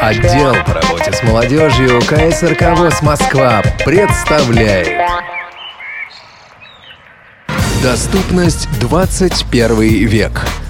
Отдел по работе с молодежью КСРК ВОЗ Москва представляет Доступность 21 век.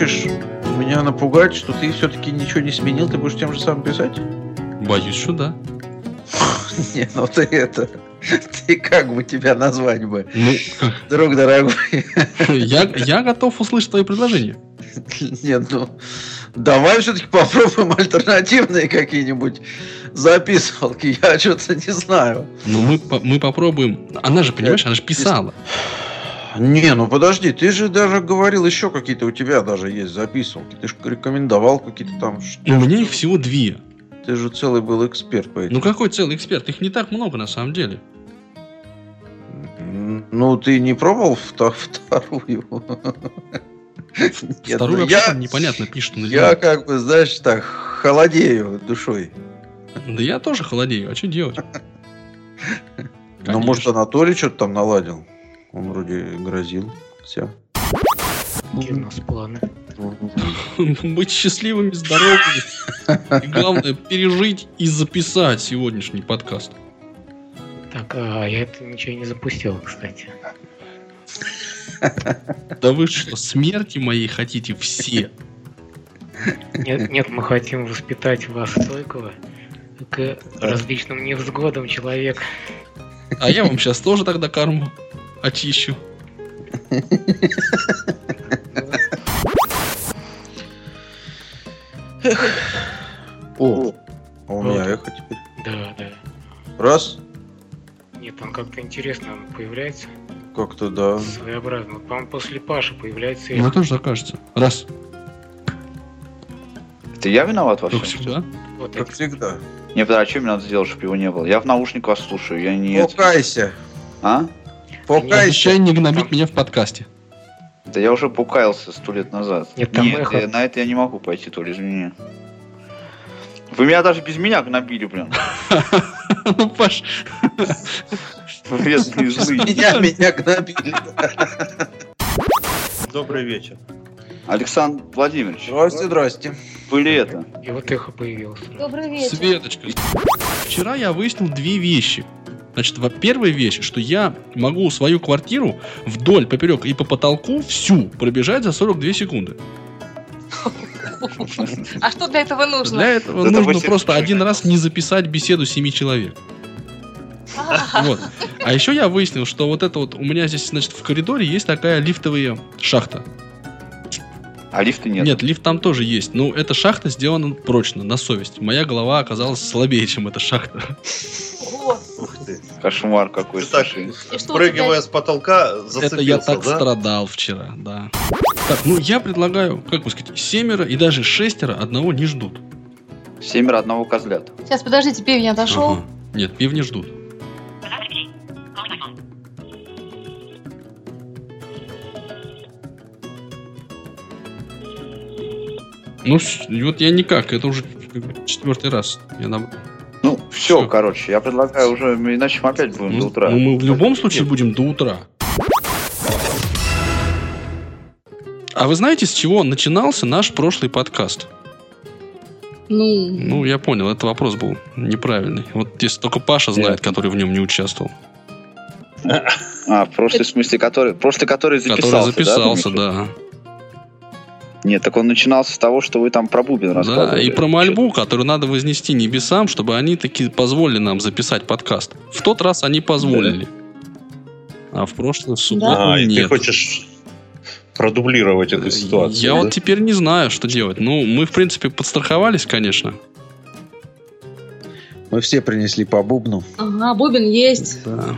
Хочешь меня напугать, что ты все-таки ничего не сменил, ты будешь тем же самым писать? Боюсь, что да. Не, ну ты это... Ты как бы тебя назвать бы, Ну, друг дорогой? я, я готов услышать твои предложения. Нет, ну... Давай все-таки попробуем альтернативные какие-нибудь записывалки. Я что-то не знаю. Ну, мы, мы попробуем. Она же, понимаешь, она же писала. Не, ну подожди, ты же даже говорил еще какие-то у тебя даже есть записывалки. Ты же рекомендовал какие-то там... У меня их всего две. Ты же целый был эксперт по этим. Ну, какой целый эксперт? Их не так много, на самом деле. Ну, ты не пробовал вто- вторую? Вторую ну вообще я, непонятно пишет. я как бы, знаешь, так, холодею душой. Да я тоже холодею. А что делать? Ну, может. Анатолий что-то там наладил. Он вроде грозил. Все. Какие у нас планы? Быть счастливыми, здоровыми. И главное, пережить и записать сегодняшний подкаст. Так, а я это ничего не запустил, кстати. Да вы что, смерти моей хотите все? Нет, нет, мы хотим воспитать вас стойкого к различным невзгодам человека. А я вам сейчас тоже тогда карму очищу. О, а у меня эхо теперь. Да, да. Раз, Нет, там как-то интересно появляется. как-то да. Своеобразно. По-моему, после Паши появляется Мне эхо. тоже так кажется. Раз. Это я виноват во Только всем? сюда. Вот Как эти. всегда. Не, подожди, а что мне надо сделать, чтобы его не было? Я в наушниках слушаю, я не... Покайся. А? Покайся. Обещай не гнобить меня в подкасте. Да я уже покаялся сто лет назад. Нет, там Нет, эхо. я- на это я не могу пойти, Толя, извини. Вы меня даже без меня гнобили, блин. Ну, Паш, Вредные злые. Меня, меня гнобили. Добрый вечер. Александр Владимирович, Здрасте, здрасте. были это. И вот эхо появилось. Добрый вечер. Светочка. Вчера я выяснил две вещи. Значит, во- первая вещь, что я могу свою квартиру вдоль, поперек и по потолку всю пробежать за 42 секунды. А что для этого нужно? Для этого Это нужно 80 просто один раз не записать беседу семи человек. А, Вот. А еще я выяснил, что вот это вот у меня здесь, значит, в коридоре есть такая лифтовая шахта. А лифта нет. Нет, лифт там тоже есть. Но эта шахта сделана прочно, на совесть. Моя голова оказалась слабее, чем эта шахта. Ух ты. Кошмар какой. Ты так, спрыгивая тебя- с потолка, Это зацепился, я так да? страдал вчера, да. Так, ну я предлагаю, как бы сказать, семеро и даже шестеро одного не ждут. Семеро одного козлят. Сейчас, подождите, пивень отошел. Ага. Нет, пивни ждут. Ну, вот я никак, это уже четвертый раз. Я Ну, все, короче, я предлагаю уже, иначе мы опять будем до Ну, утра. ну, мы в любом случае будем до утра. А вы знаете, с чего начинался наш прошлый подкаст? Ну, Ну, я понял, это вопрос был неправильный. Вот здесь только Паша знает, который в нем не участвовал. А, прошлый, в смысле, который, прошлый, который записался, который записался, да? Да. Нет, так он начинался с того, что вы там про Бубен Да, рассказывали. и про мольбу, которую надо вознести небесам, чтобы они таки позволили нам записать подкаст. В тот раз они позволили. А в прошлую субботу А, и ты нет. хочешь продублировать эту ситуацию. Я да? вот теперь не знаю, что делать. Ну, мы, в принципе, подстраховались, конечно. Мы все принесли по бубну. Ага, бубен есть. Да.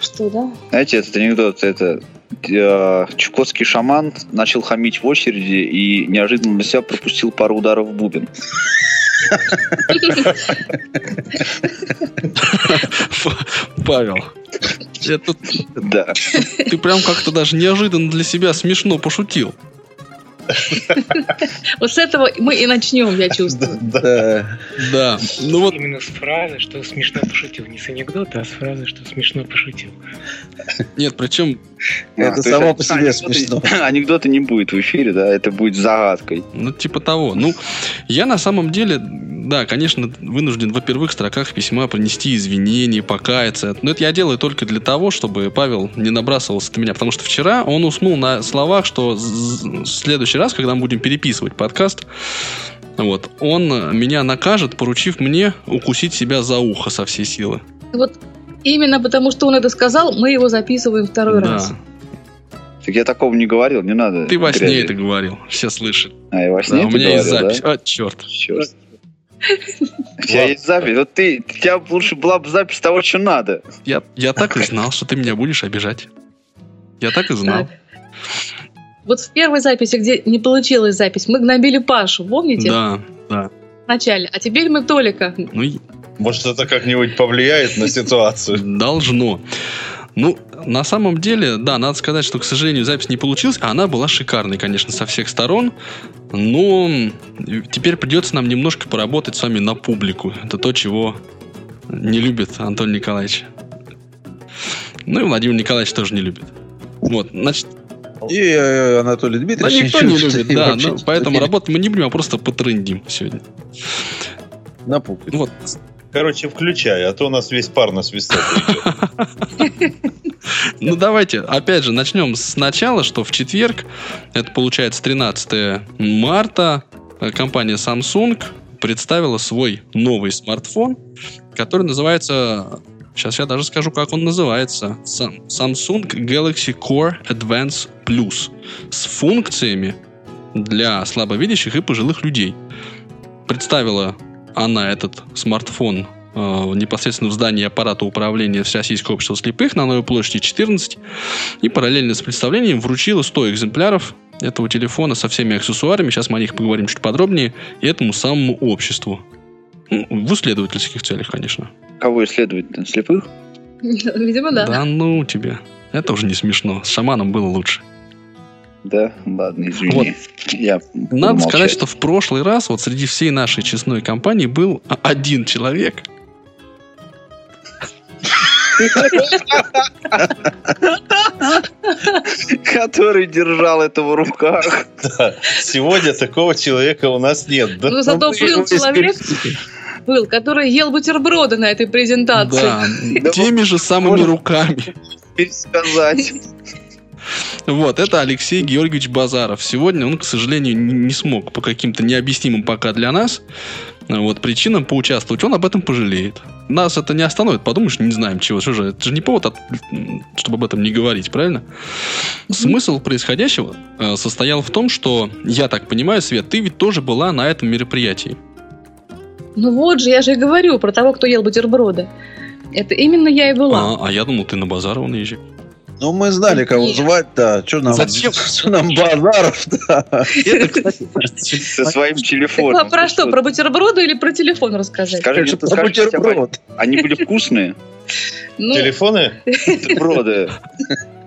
Что, да? Знаете, этот анекдот, это э, чукотский шаман начал хамить в очереди и неожиданно для себя пропустил пару ударов в бубен. Павел, это Да. ты прям как-то даже неожиданно для себя смешно пошутил. Вот с этого мы и начнем, я чувствую. Да. Да. Ну вот, Именно с фразы, что смешно пошутил. Не с анекдота, а с фразы, что смешно пошутил. нет, причем, Это то есть само по себе смешно. Анекдота не будет в эфире, да, это будет загадкой. ну, типа того. Ну, я на самом деле, да, конечно, вынужден в первых строках письма принести извинения, покаяться. Но это я делаю только для того, чтобы Павел не набрасывался на меня. Потому что вчера он уснул на словах, что в следующий раз, когда мы будем переписывать подкаст, вот, он меня накажет, поручив мне укусить себя за ухо со всей силы. Вот именно потому, что он это сказал, мы его записываем второй Да. раз. Так я такого не говорил, не надо. Ты во сне это говорил, все слышат. А, я во Да, сне у это меня есть говорил, запись. да? А, черт. Черт. У тебя есть запись. Вот ты, у тебя лучше была бы запись того, что надо. Я, я так и знал, что ты меня будешь обижать. Я так и знал. Вот в первой записи, где не получилась запись, мы гнобили Пашу, помните? Да, да. Вначале. А теперь мы Толика. Ну, Может, это как-нибудь повлияет на ситуацию? должно. Ну, на самом деле, да, надо сказать, что, к сожалению, запись не получилась, а она была шикарной, конечно, со всех сторон. Но теперь придется нам немножко поработать с вами на публику. Это то, чего не любит Антон Николаевич. Ну и Владимир Николаевич тоже не любит. Вот, значит, И э, Анатолий да Дмитриевич никто не чувствует, любит, да, ну, поэтому работать мы не будем, а просто потрындим сегодня. на публику. Вот, Короче, включай, а то у нас весь пар на свисток. Ну, давайте, опять же, начнем сначала, что в четверг, это получается 13 марта, э, компания Samsung представила свой новый смартфон, который называется... Сейчас я даже скажу, как он называется. Sam- Samsung Galaxy Core Advance Plus. С функциями для слабовидящих и пожилых людей. Представила она этот смартфон э, непосредственно в здании аппарата управления Всероссийского общества слепых на Новой площади 14 и параллельно с представлением вручила 100 экземпляров этого телефона со всеми аксессуарами, сейчас мы о них поговорим чуть подробнее, и этому самому обществу. Ну, В исследовательских целях, конечно. Кого исследовать слепых? Видимо, да. ну тебе. Это уже не смешно. С шаманом было лучше. Да, ладно, извини. Я буду Надо молчать. сказать, что в прошлый раз вот среди всей нашей честной компании был один человек, Который держал это в руках. Да. Сегодня такого человека у нас нет. да? Ну, зато Ну, ты был человек. Был, который ел бутерброды на этой презентации. да, теми же самыми руками. Пересказать. Вот, это Алексей Георгиевич Базаров. Сегодня он, к сожалению, не смог по каким-то необъяснимым пока для нас э, вот, причинам поучаствовать. Он об этом пожалеет. Нас это не остановит. Подумаешь, не знаем чего. Что же, это же не повод, от- чтобы об этом не говорить, правильно? Смысл происходящего э, состоял в том, что, я так понимаю, Свет, ты ведь тоже была на этом мероприятии. Ну вот же, я же и говорю про того, кто ел бутерброды. Это именно я и была. А, а я думал, ты на Базарова наезжай. Ну, мы знали, кого звать-то. Что нам, Зачем? что нам Базаров-то? Со своим Так, телефоном. а про что? Про бутерброды или про телефон рассказать? Скажи, же про бутерброд. Они были вкусные? Ну, Телефоны? Бутерброды.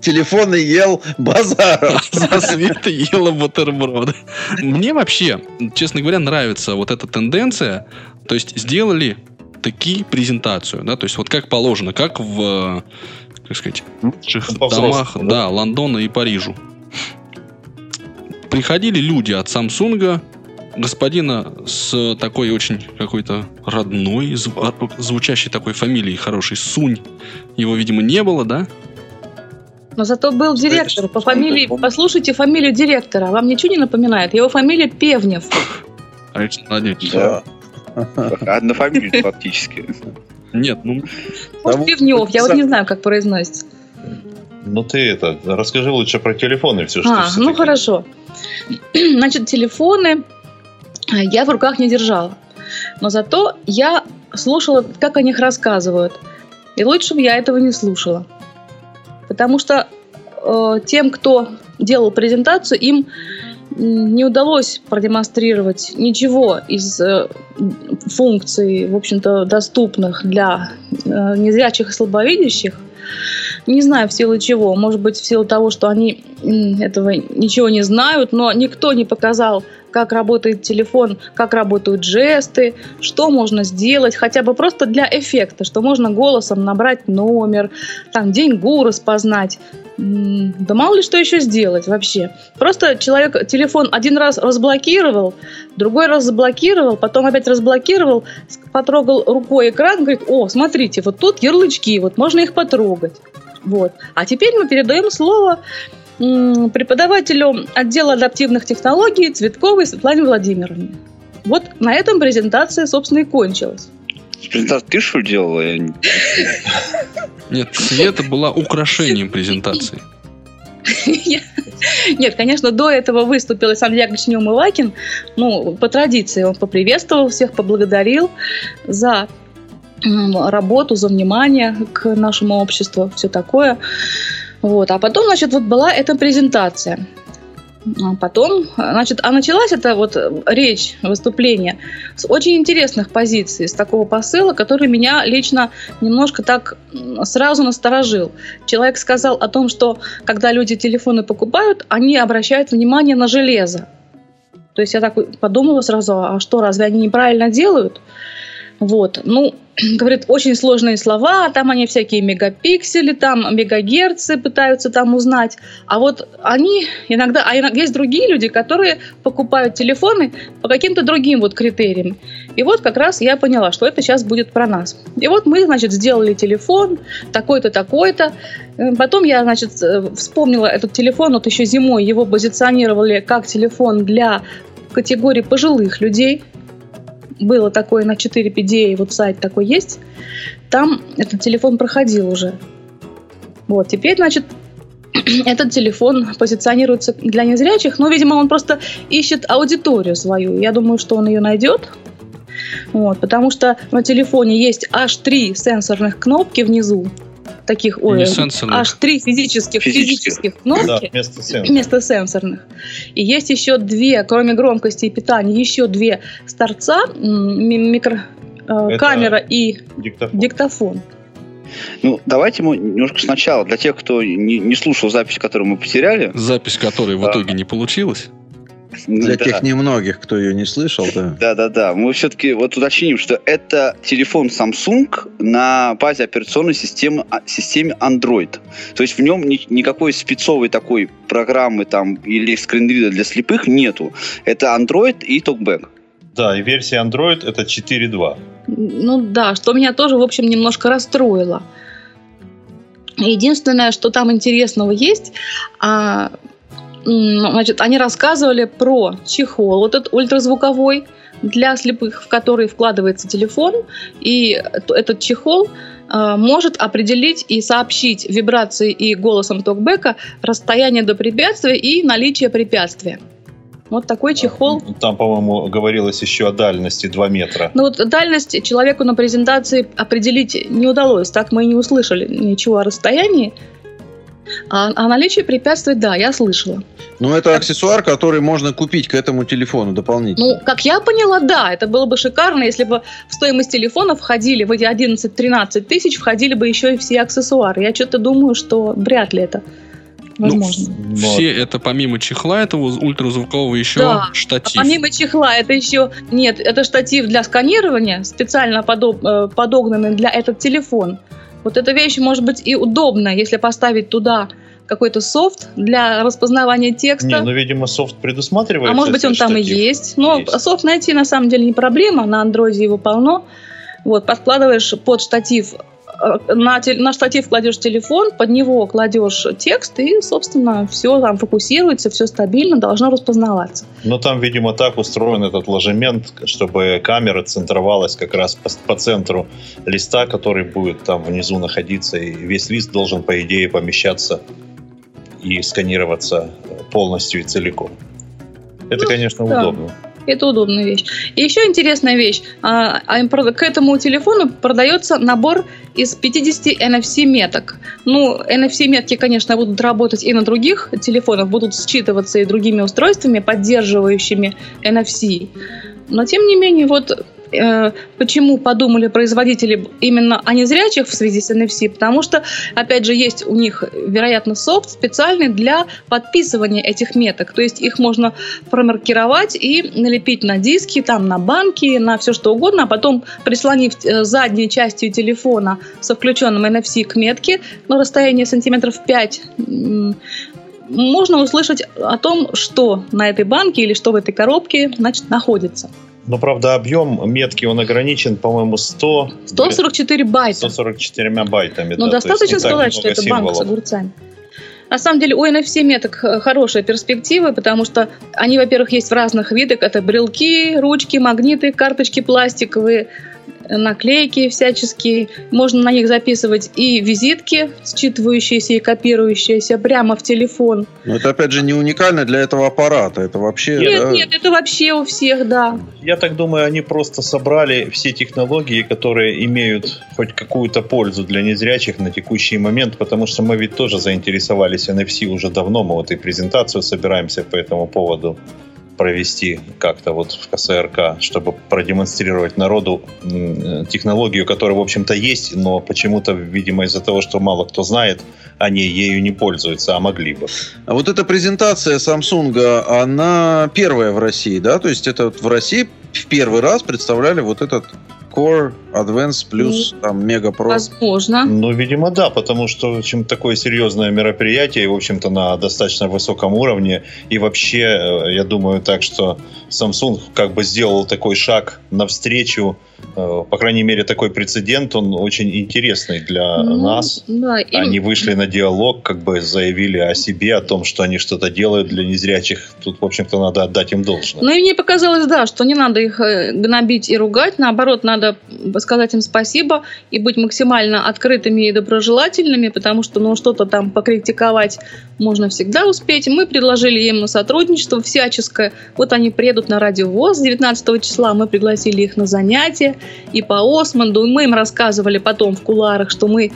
Телефон и ел Базаров. За Света ела бутерброды. Мне вообще, честно говоря, нравится вот эта тенденция. То есть сделали такие презентацию, да, то есть вот как положено, как в, как сказать, лучших домах, да? да, Лондона и Парижу. Приходили люди от Самсунга, господина с такой очень какой-то родной, зв- звучащей такой фамилией хорошей, Сунь. Его, видимо, не было, да? Но зато был директор по фамилии... Послушайте фамилию директора. Вам ничего не напоминает? Его фамилия Певнев. Владимирович. Да. Одна фамилия фактически. Нет, ну, Может, Певнев. Я вот не знаю, как произносится. Ну ты это, расскажи лучше про телефоны все, что А, ну хорошо. Значит, телефоны э, я в руках не держала. Но зато я слушала, как о них рассказывают. И лучше бы я этого не слушала. Потому что э, тем, кто делал презентацию, им не удалось продемонстрировать ничего из э, функций, в общем-то, доступных для э, незрячих и слабовидящих. Не знаю в силу чего. Может быть, в силу того, что они этого ничего не знают, но никто не показал, как работает телефон, как работают жесты, что можно сделать, хотя бы просто для эффекта, что можно голосом набрать номер, там деньгу распознать. Да мало ли что еще сделать вообще. Просто человек телефон один раз разблокировал, другой раз заблокировал, потом опять разблокировал, потрогал рукой экран, говорит, о, смотрите, вот тут ярлычки, вот можно их потрогать. Вот. А теперь мы передаем слово преподавателю отдела адаптивных технологий Цветковой Светлане Владимировне. Вот на этом презентация, собственно, и кончилась. Презентацию ты что делала? Нет, Света была украшением презентации. Нет, конечно, до этого выступил Александр Яковлевич Неумывакин. Ну, по традиции он поприветствовал всех, поблагодарил за работу, за внимание к нашему обществу, все такое. Вот. А потом, значит, вот была эта презентация. А потом, значит, а началась эта вот речь, выступление с очень интересных позиций, с такого посыла, который меня лично немножко так сразу насторожил. Человек сказал о том, что когда люди телефоны покупают, они обращают внимание на железо. То есть я так подумала сразу, а что, разве они неправильно делают? Вот, ну, говорит, очень сложные слова, там они всякие мегапиксели, там мегагерцы пытаются там узнать. А вот они иногда, а иногда есть другие люди, которые покупают телефоны по каким-то другим вот критериям. И вот как раз я поняла, что это сейчас будет про нас. И вот мы, значит, сделали телефон такой-то, такой-то. Э, потом я, значит, э, вспомнила этот телефон, вот еще зимой его позиционировали как телефон для категории пожилых людей, было такое на 4 PDA, вот сайт такой есть, там этот телефон проходил уже. Вот, теперь, значит, этот телефон позиционируется для незрячих, но, видимо, он просто ищет аудиторию свою. Я думаю, что он ее найдет. Вот, потому что на телефоне есть аж три сенсорных кнопки внизу, таких, ой, аж три физических, физических, физических кнопки да, вместо, сенсорных. вместо сенсорных. И есть еще две, кроме громкости и питания, еще две с торца, микро, э, камера и диктофон. диктофон. Ну, давайте мы немножко сначала, для тех, кто не, не слушал запись, которую мы потеряли. Запись которой в итоге не получилась. Для да. тех немногих, кто ее не слышал, да. Да, да, да. Мы все-таки вот уточним, что это телефон Samsung на базе операционной системы, а, системе Android. То есть в нем ни, никакой спецовой такой программы там или скринрида для слепых нету. Это Android и TalkBack. Да, и версия Android это 4.2. Ну да, что меня тоже, в общем, немножко расстроило. Единственное, что там интересного есть, а, значит, они рассказывали про чехол, вот этот ультразвуковой для слепых, в который вкладывается телефон, и этот чехол э, может определить и сообщить вибрации и голосом токбека расстояние до препятствия и наличие препятствия. Вот такой чехол. Там, по-моему, говорилось еще о дальности 2 метра. Ну вот дальность человеку на презентации определить не удалось. Так мы и не услышали ничего о расстоянии. А, а наличие препятствий, да, я слышала. Ну, это аксессуар, который можно купить к этому телефону дополнительно. Ну, как я поняла, да, это было бы шикарно, если бы в стоимость телефона входили, в эти 11-13 тысяч, входили бы еще и все аксессуары. Я что-то думаю, что вряд ли это возможно. Ну, все это помимо чехла этого ультразвукового еще да, штатив. А помимо чехла это еще нет, это штатив для сканирования, специально подоб, э, подогнанный для этот телефон. Вот эта вещь может быть и удобна, если поставить туда какой-то софт для распознавания текста. Не, ну, видимо, софт предусматривается. А может быть, он там и есть. Но есть. софт найти на самом деле не проблема. На андроиде его полно. Вот, подкладываешь под штатив на, на штатив кладешь телефон, под него кладешь текст, и, собственно, все там фокусируется, все стабильно, должно распознаваться. Но там, видимо, так устроен этот ложемент, чтобы камера центровалась как раз по, по центру листа, который будет там внизу находиться, и весь лист должен, по идее, помещаться и сканироваться полностью и целиком. Это, ну, конечно, да. удобно. Это удобная вещь. И еще интересная вещь. А, а к этому телефону продается набор из 50 NFC-меток. Ну, NFC-метки, конечно, будут работать и на других телефонах, будут считываться и другими устройствами, поддерживающими NFC. Но, тем не менее, вот почему подумали производители именно о незрячих в связи с NFC? Потому что, опять же, есть у них, вероятно, софт специальный для подписывания этих меток. То есть их можно промаркировать и налепить на диски, там, на банки, на все что угодно, а потом, прислонив э, задней частью телефона со включенным NFC к метке на расстоянии сантиметров 5, можно услышать о том, что на этой банке или что в этой коробке значит, находится. Но, правда, объем метки, он ограничен, по-моему, 100... 144 байта. 144 байтами. Но да, достаточно сказать, что это символов. банк с огурцами. На самом деле у NFC меток хорошая перспектива, потому что они, во-первых, есть в разных видах. Это брелки, ручки, магниты, карточки пластиковые, наклейки всяческие. Можно на них записывать и визитки, считывающиеся и копирующиеся прямо в телефон. Но это, опять же, не уникально для этого аппарата. Это вообще... Нет, да? нет, это вообще у всех, да. Я так думаю, они просто собрали все технологии, которые имеют хоть какую-то пользу для незрячих на текущий момент, потому что мы ведь тоже заинтересовались NFC уже давно. Мы вот и презентацию собираемся по этому поводу провести как-то вот в КСРК, чтобы продемонстрировать народу технологию, которая, в общем-то, есть, но почему-то, видимо, из-за того, что мало кто знает, они ею не пользуются, а могли бы. А вот эта презентация Samsung, она первая в России, да? То есть это в России в первый раз представляли вот этот Core, Advance плюс ну, там Mega Pro. Возможно. Ну, видимо, да, потому что, в общем, такое серьезное мероприятие, и, в общем-то, на достаточно высоком уровне. И вообще, э, я думаю так, что Samsung как бы сделал такой шаг навстречу Э, по крайней мере, такой прецедент, он очень интересный для ну, нас. Да, им... Они вышли на диалог, как бы заявили о себе, о том, что они что-то делают для незрячих. Тут, в общем-то, надо отдать им должное. Ну и мне показалось, да, что не надо их э, гнобить и ругать, наоборот, надо сказать им спасибо и быть максимально открытыми и доброжелательными, потому что, ну, что-то там покритиковать можно всегда успеть. Мы предложили им на сотрудничество всяческое. Вот они приедут на радио ВОЗ 19 числа, мы пригласили их на занятия и по Османду. Мы им рассказывали потом в куларах, что мы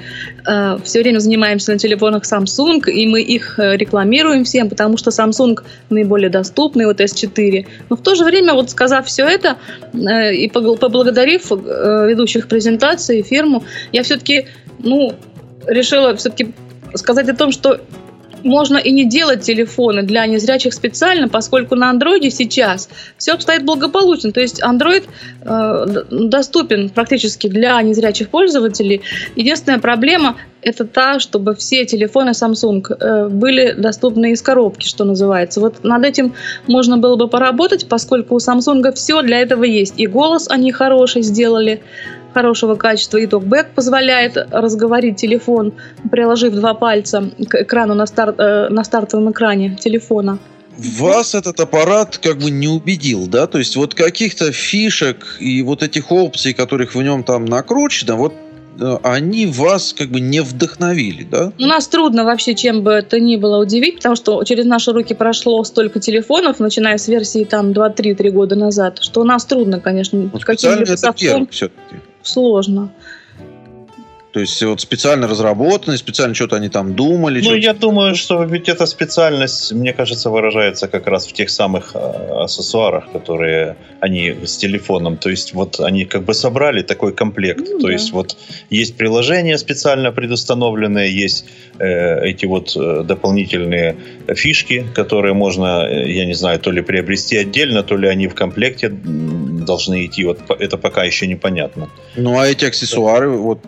э, все время занимаемся на телефонах Samsung, и мы их э, рекламируем всем, потому что Samsung наиболее доступный, вот S4. Но в то же время, вот сказав все это э, и поблагодарив э, ведущих презентаций, фирму, я все-таки, ну, решила все-таки сказать о том, что можно и не делать телефоны для незрячих специально, поскольку на андроиде сейчас все обстоит благополучно. То есть Android э, доступен практически для незрячих пользователей. Единственная проблема это та, чтобы все телефоны Samsung э, были доступны из коробки, что называется. Вот над этим можно было бы поработать, поскольку у Samsung все для этого есть. И голос они хороший сделали, хорошего качества, и токбэк позволяет разговорить телефон, приложив два пальца к экрану на, старт, э, на стартовом экране телефона. Вас этот аппарат как бы не убедил, да? То есть вот каких-то фишек и вот этих опций, которых в нем там накручено, вот э, они вас как бы не вдохновили, да? У нас трудно вообще чем бы это ни было удивить, потому что через наши руки прошло столько телефонов, начиная с версии там 2-3-3 года назад, что у нас трудно, конечно, ну, каким-либо софтом. все-таки сложно. То есть вот специально разработанные, специально что-то они там думали. Ну, я думаю, что ведь эта специальность, мне кажется, выражается как раз в тех самых э, аксессуарах, которые они с телефоном. То есть вот они как бы собрали такой комплект. Ну, То да. есть вот есть приложения специально предустановленные, есть э, эти вот э, дополнительные фишки, которые можно, э, я не знаю, то ли приобрести отдельно, то ли они в комплекте должны идти. Вот это пока еще непонятно. Ну а эти аксессуары, вот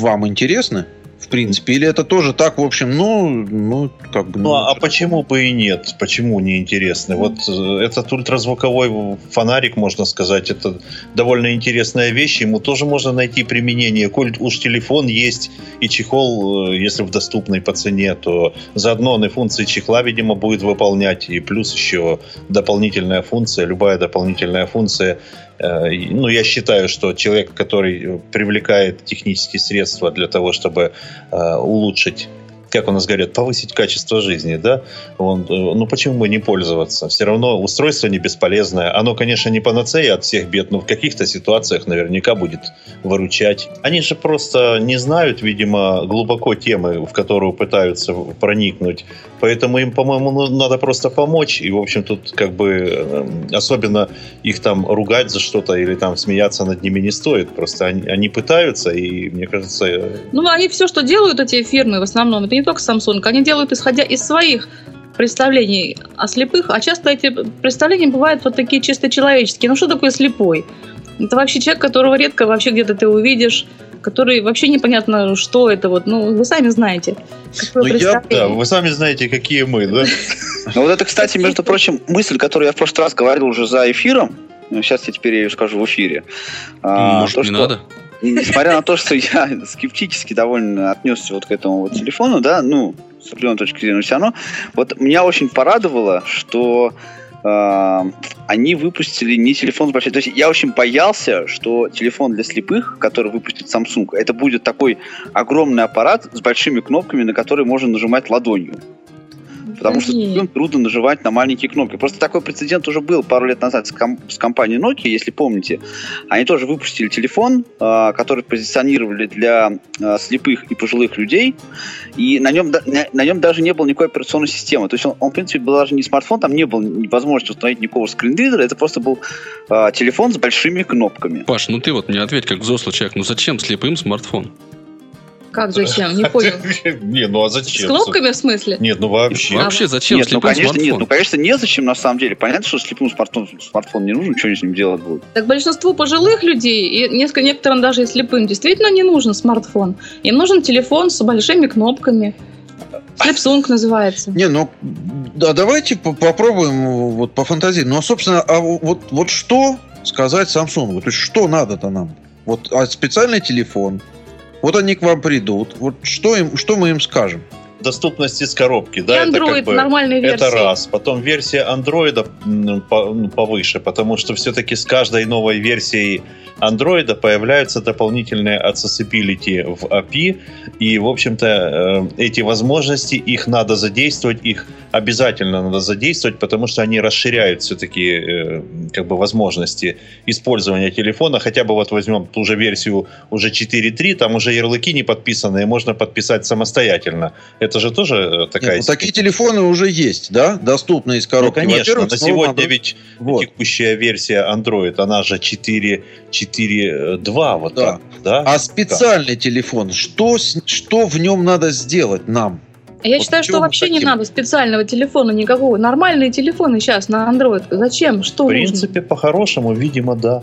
вам интересны? В принципе, или это тоже так, в общем, ну, ну как бы... Ну, ну а почему бы и нет? Почему не интересно? Вот э, этот ультразвуковой фонарик, можно сказать, это довольно интересная вещь, ему тоже можно найти применение. Коль уж телефон есть и чехол, э, если в доступной по цене, то заодно он и функции чехла, видимо, будет выполнять, и плюс еще дополнительная функция, любая дополнительная функция ну, я считаю, что человек, который привлекает технические средства для того, чтобы э, улучшить как у нас говорят, повысить качество жизни, да, он, э, ну почему не пользоваться? Все равно устройство не бесполезное. Оно, конечно, не панацея от всех бед, но в каких-то ситуациях наверняка будет выручать. Они же просто не знают, видимо, глубоко темы, в которую пытаются проникнуть. Поэтому им, по-моему, ну, надо просто помочь. И, в общем, тут как бы э, особенно их там ругать за что-то или там смеяться над ними не стоит. Просто они, они пытаются, и мне кажется... э, Ну, они все, что делают, эти фирмы, в основном, это не только Samsung, они делают исходя из своих представлений о слепых, а часто эти представления бывают вот такие чисто человеческие. Ну, что такое слепой? Это вообще человек, которого редко вообще где-то ты увидишь, который вообще непонятно, что это вот. Ну, вы сами знаете. Ну, я-. Да, вы сами знаете, какие мы, да? Ну, вот это, кстати, между прочим, мысль, которую я в прошлый раз говорил уже за эфиром, сейчас я теперь ее скажу в эфире. А, Может, не что- Несмотря на то, что я скептически довольно отнесся вот к этому вот телефону, да, ну, с определенной точки зрения, но все равно, вот меня очень порадовало, что э, они выпустили не телефон с большой... То есть я очень боялся, что телефон для слепых, который выпустит Samsung, это будет такой огромный аппарат с большими кнопками, на которые можно нажимать ладонью. Потому что слепым трудно нажимать на маленькие кнопки. Просто такой прецедент уже был пару лет назад с, ком- с компанией Nokia, если помните. Они тоже выпустили телефон, а, который позиционировали для а, слепых и пожилых людей, и на нем, да- на, на нем даже не было никакой операционной системы. То есть он, он, в принципе, был даже не смартфон, там не было возможности установить никакого скринридера, это просто был а, телефон с большими кнопками. Паш, ну ты вот мне ответь, как взрослый человек, ну зачем слепым смартфон? Как зачем? Не понял. Не, ну а С зачем? кнопками в смысле? Нет, ну вообще. Вообще, зачем нет, ну слепым конечно, нет, смартфон? ну конечно, незачем на самом деле. Понятно, что слепому смартфон, смартфон не нужен, что они с ним делать будут. Так большинству пожилых людей и несколько, некоторым даже и слепым действительно не нужен смартфон. Им нужен телефон с большими кнопками. Слепсунг называется. Не, ну, да, давайте по- попробуем вот пофантазировать. Ну, а, собственно, а вот, вот что сказать Samsung? То есть, что надо-то нам? Вот а специальный телефон. Вот они к вам придут. Вот что, им, что мы им скажем? Доступность из коробки, И да, это Android как бы... нормальной версии. Это раз. Потом версия по- ну, повыше, потому что все-таки с каждой новой версией андроида появляются дополнительные accessibility в API, и, в общем-то, э, эти возможности, их надо задействовать, их обязательно надо задействовать, потому что они расширяют все-таки э, как бы возможности использования телефона. Хотя бы вот возьмем ту же версию уже 4.3, там уже ярлыки не подписанные, можно подписать самостоятельно. Это же тоже э, такая... Нет, ну, такие телефоны уже есть, да? Доступны из Ну, коробки. конечно, Во-первых, на сегодня Android. ведь Вот. текущая версия Android, она же 4, 4.2, вот Да. так, да? А специальный телефон, что, что в нем надо сделать нам? Я Вот считаю, что вообще не хотим? надо специального телефона никакого. Нормальные телефоны сейчас на Android. Зачем? Что В нужно? принципе, по-хорошему, видимо, да.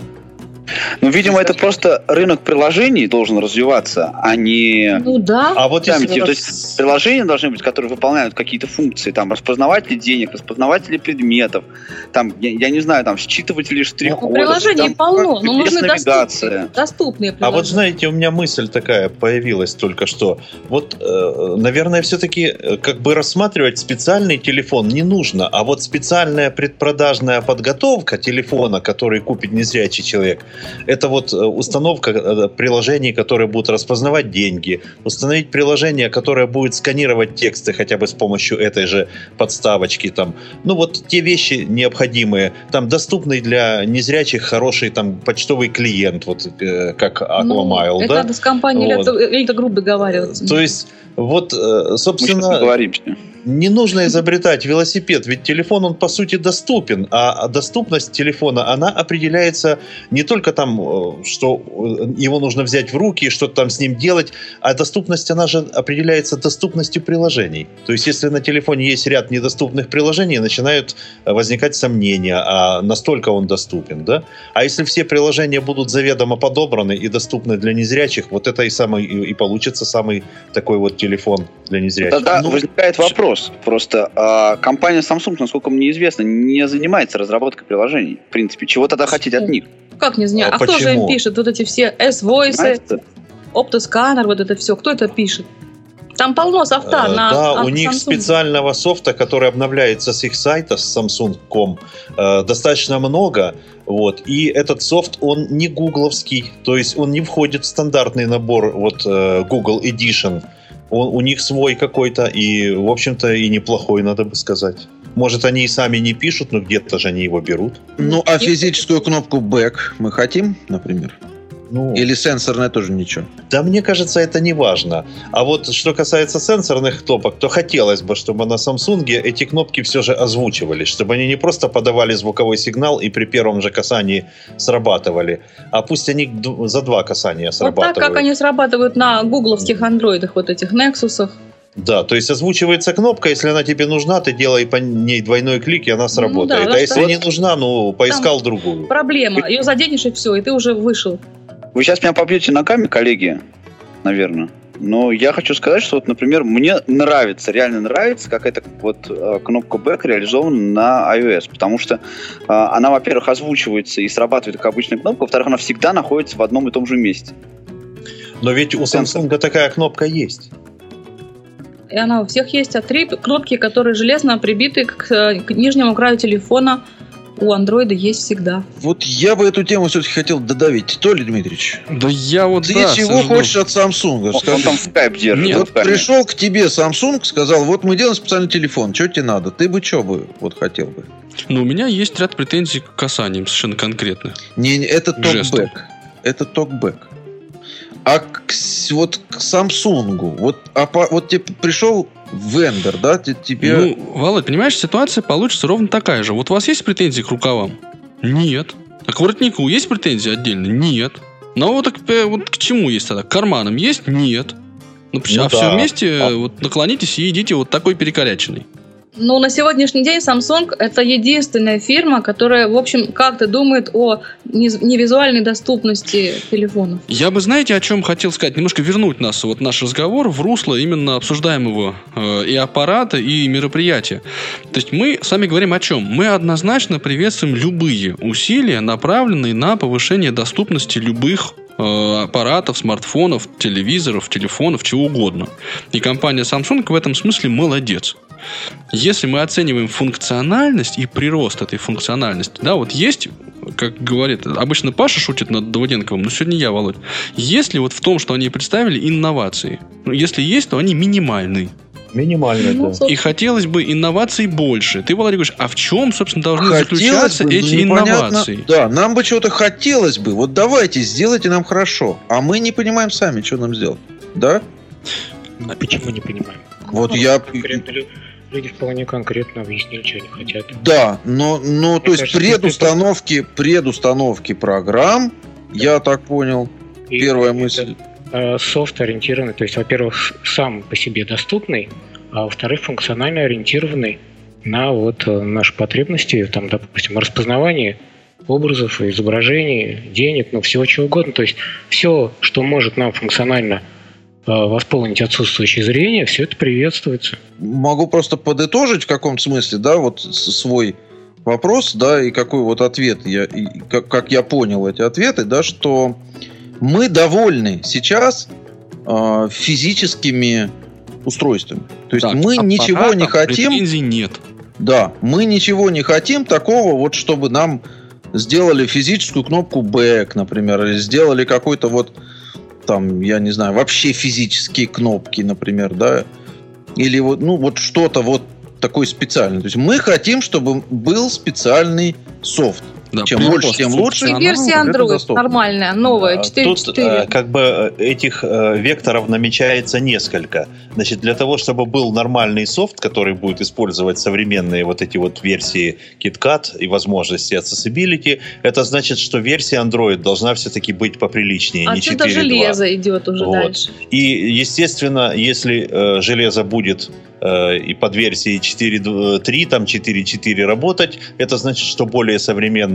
Ну, видимо, это просто рынок приложений должен развиваться, а не... Ну да. А вот если... то есть приложения должны быть, которые выполняют какие-то функции, там, распознаватели денег, распознаватели предметов, там, я, я не знаю, там, считыватели Ну, штрих-кодов. приложений там, полно, но нужны GPS-навигация. доступные, доступные А приложения. вот знаете, у меня мысль такая появилась только что. Вот, э, наверное, все-таки как бы рассматривать специальный телефон не нужно, а вот специальная предпродажная подготовка телефона, который купит незрячий человек, это вот э, установка э, приложений, которые будут распознавать деньги, установить приложение, которое будет сканировать тексты хотя бы с помощью этой же подставочки там. Ну вот те вещи необходимые, там доступный для незрячих хороший там почтовый клиент, вот э, как AquaMail, Ну, это да? надо с компанией Вот. Элита, Элита Групп договариваться. То есть вот, э, собственно, не нужно изобретать велосипед, ведь телефон, он по сути доступен, а доступность телефона, она определяется не только там, э, что э, его нужно взять в руки, что-то там с ним делать, а доступность, она же определяется доступностью приложений. То есть, если на телефоне есть ряд недоступных приложений, начинают э, возникать сомнения, а настолько он доступен, да? А если все приложения будут заведомо подобраны и доступны для незрячих, вот это и самый и, и получится самый такой вот телефон для незрячих. Тогда Ну, возникает вопрос. Просто а, компания Samsung, насколько мне известно, не занимается разработкой приложений. В принципе, чего тогда хотеть от них? Как не знаю. А А, кто же им пишет? Вот эти все S-Voice, Знаете? оптосканер, вот это все. Кто это пишет? Там полно софта Э, на да, на у них Samsung. специального софта, который обновляется с их сайта, с Samsung.com, э, достаточно много. Вот. И этот софт, он не гугловский, то есть он не входит в стандартный набор вот, э, Google Edition. Он, у них свой какой-то, и, в общем-то, и неплохой, надо бы сказать. Может, они и сами не пишут, но где-то же они его берут. Ну, а физическую кнопку back мы хотим, например? Ну, Или сенсорная тоже ничего? Да мне кажется, это не важно. А вот что касается сенсорных кнопок, то хотелось бы, чтобы на Samsung эти кнопки все же озвучивались, чтобы они не просто подавали звуковой сигнал и при первом же касании срабатывали, а пусть они за два касания Вот срабатывают. так, как они срабатывают на гугловских андроидах, вот этих Nexusах. Да, то есть озвучивается кнопка, если она тебе нужна, ты делай по ней двойной клик, и она сработает. Ну да, а если вот- не нужна, ну, поискал другую. Проблема. Ее заденешь и все, и ты уже вышел. Вы сейчас меня побьете ногами, коллеги, наверное. Но я хочу сказать, что вот, например, мне нравится, реально нравится, как эта вот э, кнопка Back реализована на iOS, потому что э, она, во-первых, озвучивается и срабатывает как обычная кнопка, во-вторых, она всегда находится в одном и том же месте. Но ведь у Samsung такая кнопка есть. И она у всех есть, а три кнопки, которые железно прибиты к, э, к нижнему краю телефона, у андроида есть всегда. Вот я бы эту тему все-таки хотел додавить. Толя Дмитриевич, Да я вот ты да, чего сожгу. хочешь от Samsung? Он, он там скайп держит. Нет, Вот пришел к тебе Samsung, сказал, вот мы делаем специальный телефон, что тебе надо? Ты бы что бы вот хотел бы? Но у меня есть ряд претензий к касаниям совершенно конкретных. Не, не, это токбэк. Это токбэк. А к, вот к Samsung, вот, а по- вот тебе пришел вендор, да, те- тебе... Ну, Володь, понимаешь, ситуация получится ровно такая же. Вот у вас есть претензии к рукавам? Нет. А к воротнику есть претензии отдельно? Нет. Ну а вот, так, э, вот к чему есть тогда? К карманам есть? Нет. Ну, Ну а все да. вместе А- вот наклонитесь и идите вот такой перекоряченный. Но на сегодняшний день Samsung это единственная фирма, которая, в общем, как-то думает о невизуальной доступности телефонов. Я бы, знаете, о чем хотел сказать? Немножко вернуть нас, вот наш разговор в русло именно обсуждаемого э, и аппарата, и мероприятия. То есть мы с вами говорим о чем? Мы однозначно приветствуем любые усилия, направленные на повышение доступности любых э, аппаратов, смартфонов, телевизоров, телефонов, чего угодно. И компания Samsung в этом смысле молодец. Если мы оцениваем функциональность и прирост этой функциональности, да, вот есть, как говорит, обычно Паша шутит над Давыденковым, но сегодня я, Володь. Есть ли вот в том, что они представили инновации? Ну, если есть, то они минимальны. Минимально, Ну, да. И хотелось бы инноваций больше. Ты, Володя, говоришь, а в чем, собственно, должны хотелось заключаться бы, эти непонятно- инновации? Да, нам бы чего-то хотелось бы. Вот давайте, сделайте нам хорошо. А мы не понимаем сами, что нам сделать. Да? Ну, Почему не понимаем? Вот я... Люди вполне конкретно объяснили, что они хотят. Да, но, но то есть кажется, предустановки, предустановки программ, я так понял, И первая это, мысль. э, софт ориентированный, то есть, во-первых, сам по себе доступный, а во-вторых, функционально ориентированный на вот э, наши потребности, там, допустим, распознавание образов, изображений, денег, ну, всего чего угодно. То есть все, что может нам функционально восполнить отсутствующее зрение, все это приветствуется. Могу просто подытожить в каком-то смысле, да, вот свой вопрос, да, и какой вот ответ, я, и как, как я понял эти ответы, да, что мы довольны сейчас э, физическими устройствами. То есть Так, мы ничего не хотим, Претензий нет. да, мы ничего не хотим такого, вот чтобы нам сделали физическую кнопку back, например, или сделали какой-то вот там, я не знаю, вообще физические кнопки, например, да, или вот, ну, вот что-то вот такое специальное. То есть мы хотим, чтобы был специальный софт. Да, Чем больше, тем лучше. И версия Android нормальная, новая, А, 4.4. Тут э, как бы э, этих э, векторов намечается несколько. Значит, для того, чтобы был нормальный софт, который будет использовать современные вот эти вот версии KitKat и возможности accessibility, это значит, что версия Android должна все-таки быть поприлличнее, не Отсюда 4.2. железо идет уже Вот. дальше. И, естественно, если э, железо будет и под версией 4.3, там 4.4 работать, это значит, что более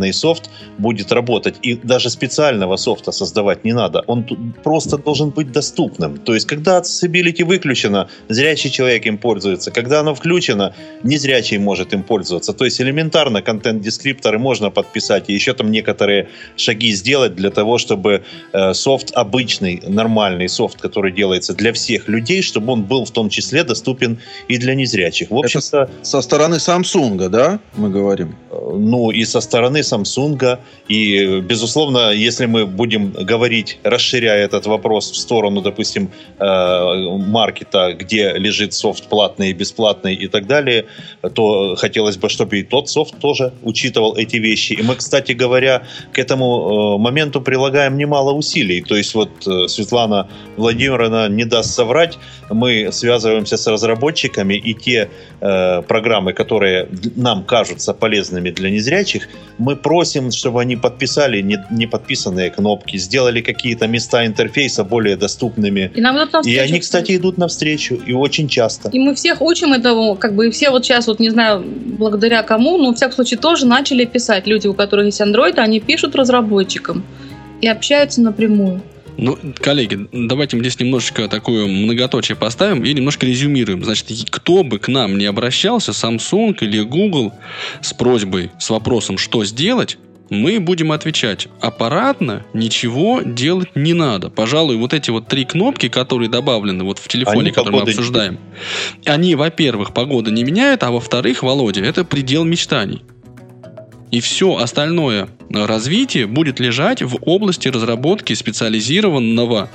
современный софт будет работать. И даже специального софта создавать не надо. Он просто должен быть доступным. То есть, когда accessibility выключено, зрячий человек им пользуется. Когда оно включено, незрячий может им пользоваться. То есть, элементарно контент-дескрипторы можно подписать и еще там некоторые шаги сделать для того, чтобы э, софт обычный, нормальный софт, который делается для всех людей, чтобы он был в том числе доступен и для незрячих. В общем-то, Со стороны Samsung, да, мы говорим. э, ну и со стороны Samsung. И, безусловно, если мы будем говорить, расширяя этот вопрос в сторону, допустим, э, маркета, где лежит софт платный и бесплатный и так далее, то хотелось бы, чтобы и тот софт тоже учитывал эти вещи. И мы, кстати говоря, к этому э, моменту прилагаем немало усилий. То есть вот э, Светлана Владимировна не даст соврать, мы связываемся с разработчиками, и те программы, которые нам кажутся полезными для незрячих, мы просим, чтобы они подписали не, не подписанные кнопки, сделали какие-то места интерфейса более доступными. И, нам идут и они, кстати, идут навстречу, и очень часто. И мы всех учим этому, как бы и все вот сейчас, вот не знаю, благодаря кому, но в всяком случае тоже начали писать. Люди, у которых есть Android, они пишут разработчикам и общаются напрямую. Ну, коллеги, давайте мы здесь немножечко такую многоточие поставим и немножко резюмируем. Значит, кто бы к нам не обращался, Samsung или Google, с просьбой, с вопросом, что сделать, мы будем отвечать. Аппаратно ничего делать не надо. Пожалуй, вот эти вот три кнопки, которые добавлены вот в телефоне, они который мы обсуждаем, они, во-первых, погода не меняют, а во-вторых, Володя, это предел мечтаний. И все остальное развитие будет лежать в области разработки специализированного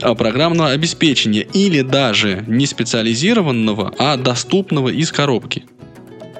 а, программного обеспечения или даже не специализированного, а доступного из коробки.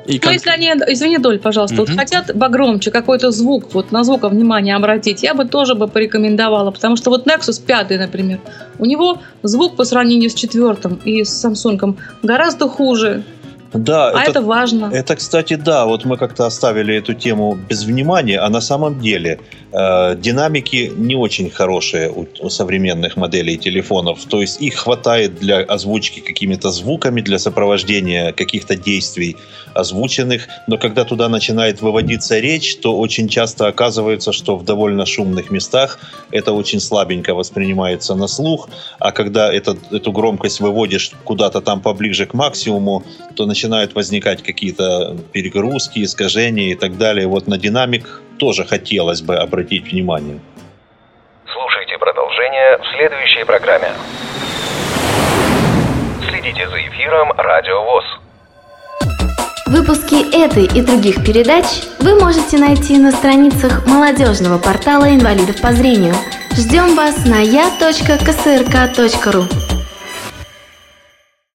И ну, как... если они, извини, Доль, пожалуйста, угу. вот хотят погромче какой-то звук, вот на звук внимание обратить, я бы тоже бы порекомендовала, потому что вот Nexus 5, например, у него звук по сравнению с четвертым и с Samsung гораздо хуже. Да, а это, это важно. Это, кстати, да, вот мы как-то оставили эту тему без внимания, а на самом деле э, динамики не очень хорошие у, у современных моделей телефонов. То есть их хватает для озвучки какими-то звуками, для сопровождения каких-то действий озвученных, но когда туда начинает выводиться речь, то очень часто оказывается, что в довольно шумных местах это очень слабенько воспринимается на слух, а когда это, эту громкость выводишь куда-то там поближе к максимуму, то начинает начинают возникать какие-то перегрузки, искажения и так далее. Вот на динамик тоже хотелось бы обратить внимание. Слушайте продолжение в следующей программе. Следите за эфиром Радио ВОЗ. Выпуски этой и других передач вы можете найти на страницах молодежного портала инвалидов по зрению. Ждем вас на я.ксрк.ру.